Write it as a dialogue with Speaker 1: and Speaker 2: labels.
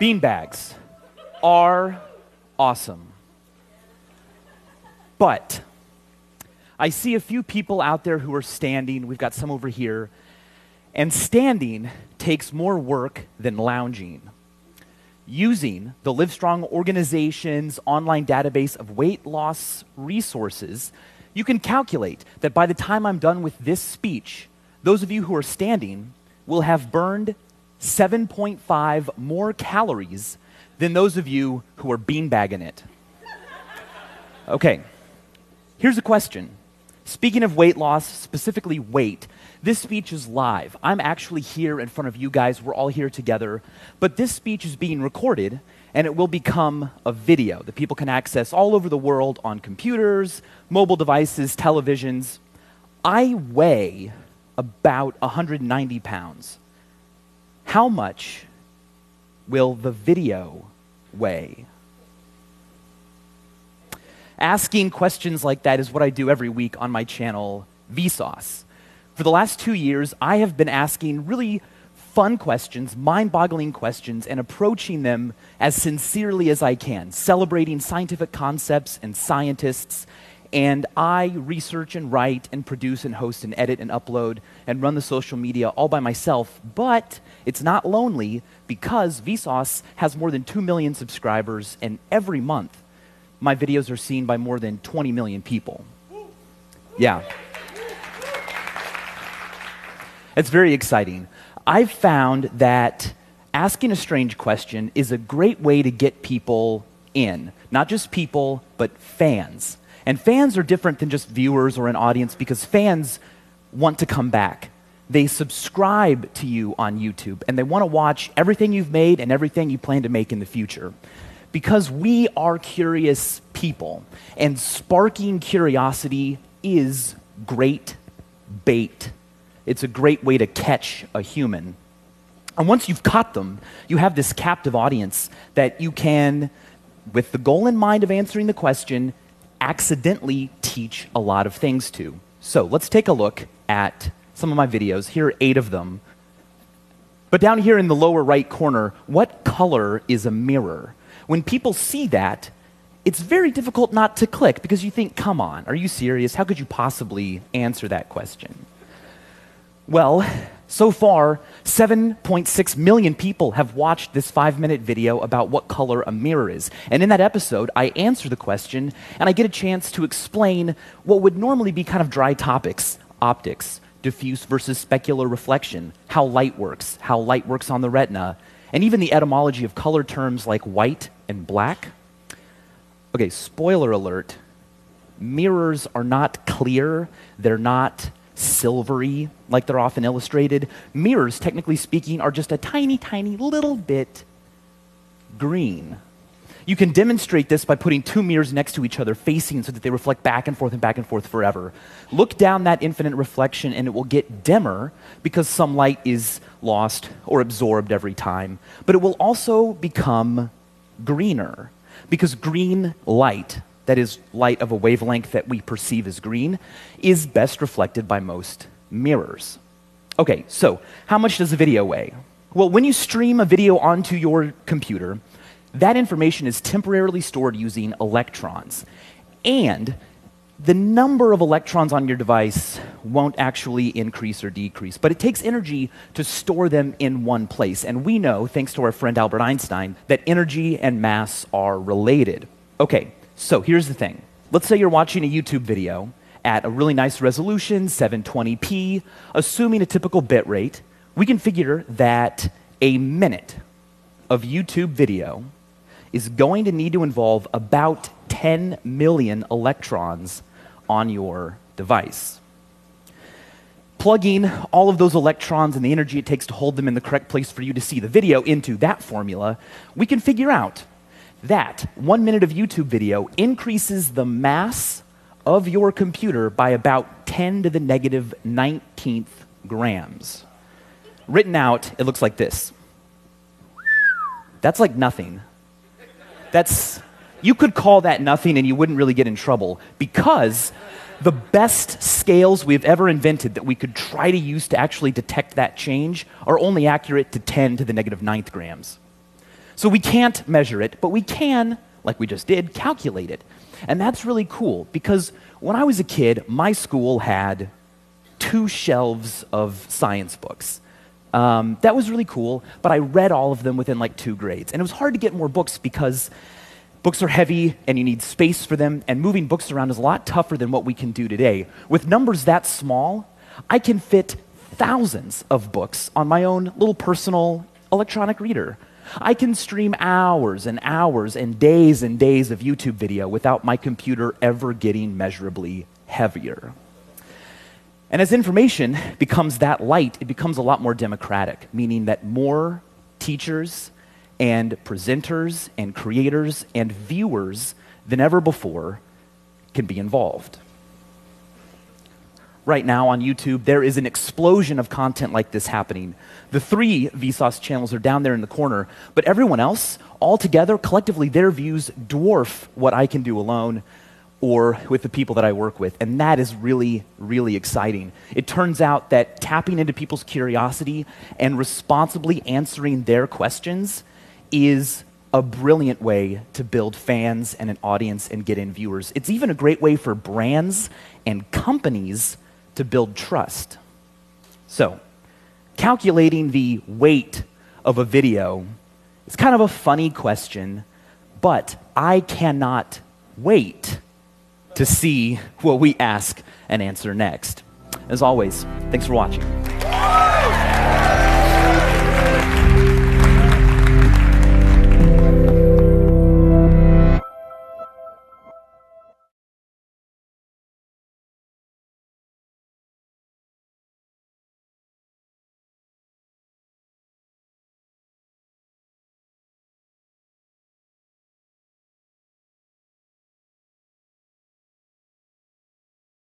Speaker 1: Beanbags are awesome. But I see a few people out there who are standing. We've got some over here. And standing takes more work than lounging. Using the Livestrong organization's online database of weight loss resources, you can calculate that by the time I'm done with this speech, those of you who are standing will have burned 7.5 more calories than those of you who are beanbagging it. Okay, here's a question. Speaking of weight loss, specifically weight, this speech is live. I'm actually here in front of you guys. We're all here together. But this speech is being recorded and it will become a video that people can access all over the world on computers, mobile devices, televisions. I weigh about 190 pounds. How much will the video weigh? Asking questions like that is what I do every week on my channel, Vsauce. For the last two years, I have been asking really fun questions, mind boggling questions, and approaching them as sincerely as I can, celebrating scientific concepts and scientists. And I research and write and produce and host and edit and upload and run the social media all by myself. But it's not lonely because Vsauce has more than 2 million subscribers, and every month my videos are seen by more than 20 million people. Yeah. It's very exciting. I've found that asking a strange question is a great way to get people in. Not just people, but fans. And fans are different than just viewers or an audience because fans want to come back. They subscribe to you on YouTube and they want to watch everything you've made and everything you plan to make in the future because we are curious people, and sparking curiosity is great bait. It's a great way to catch a human. And once you've caught them, you have this captive audience that you can, with the goal in mind of answering the question, accidentally teach a lot of things to. So let's take a look at some of my videos. Here are eight of them. But down here in the lower right corner, what color is a mirror? when people see that, it's very difficult not to click because you think, come on, are you serious? How could you possibly answer that question? Well, so far, 7.6 million people have watched this five minute video about what color a mirror is. And in that episode, I answer the question and I get a chance to explain what would normally be kind of dry topics optics, diffuse versus specular reflection, how light works, how light works on the retina, and even the etymology of color terms like white and black. Okay, spoiler alert mirrors are not clear, they're not silvery like they're often illustrated. Mirrors, technically speaking, are just a tiny, tiny little bit green. You can demonstrate this by putting two mirrors next to each other, facing so that they reflect back and forth and back and forth forever. Look down that infinite reflection, and it will get dimmer because some light is lost or absorbed every time. But it will also become greener because green light, that is, light of a wavelength that we perceive as green, is best reflected by most mirrors. Okay, so how much does a video weigh? Well, when you stream a video onto your computer, that information is temporarily stored using electrons. And the number of electrons on your device won't actually increase or decrease, but it takes energy to store them in one place. And we know, thanks to our friend Albert Einstein, that energy and mass are related. Okay, so here's the thing. Let's say you're watching a YouTube video at a really nice resolution, 720p, assuming a typical bit rate. We can figure that a minute of YouTube video is going to need to involve about 10 million electrons on your device. Plugging all of those electrons and the energy it takes to hold them in the correct place for you to see the video into that formula, we can figure out that one minute of YouTube video increases the mass of your computer by about 10 to the negative 19th grams. Written out, it looks like this. That's like nothing. That's, you could call that nothing and you wouldn't really get in trouble because the best scales we've ever invented that we could try to use to actually detect that change are only accurate to 10 to the negative ninth grams. So we can't measure it, but we can, like we just did, calculate it. And that's really cool because when I was a kid, my school had two shelves of science books. Um, that was really cool, but I read all of them within like two grades. And it was hard to get more books because books are heavy and you need space for them, and moving books around is a lot tougher than what we can do today. With numbers that small, I can fit thousands of books on my own little personal electronic reader. I can stream hours and hours and days and days of YouTube video without my computer ever getting measurably heavier. And as information becomes that light, it becomes a lot more democratic, meaning that more teachers and presenters and creators and viewers than ever before can be involved right now on YouTube, there is an explosion of content like this happening. The three Vsauce channels are down there in the corner, but everyone else, all together, collectively, their views dwarf what I can do alone or with the people that I work with. And that is really, really exciting. It turns out that tapping into people's curiosity and responsibly answering their questions is a brilliant way to build fans and an audience and get in viewers. It's even a great way for brands and companies to build trust. So, calculating the weight of a video is kind of a funny question, but I cannot wait to see what we ask and answer next. As always, thanks for watching.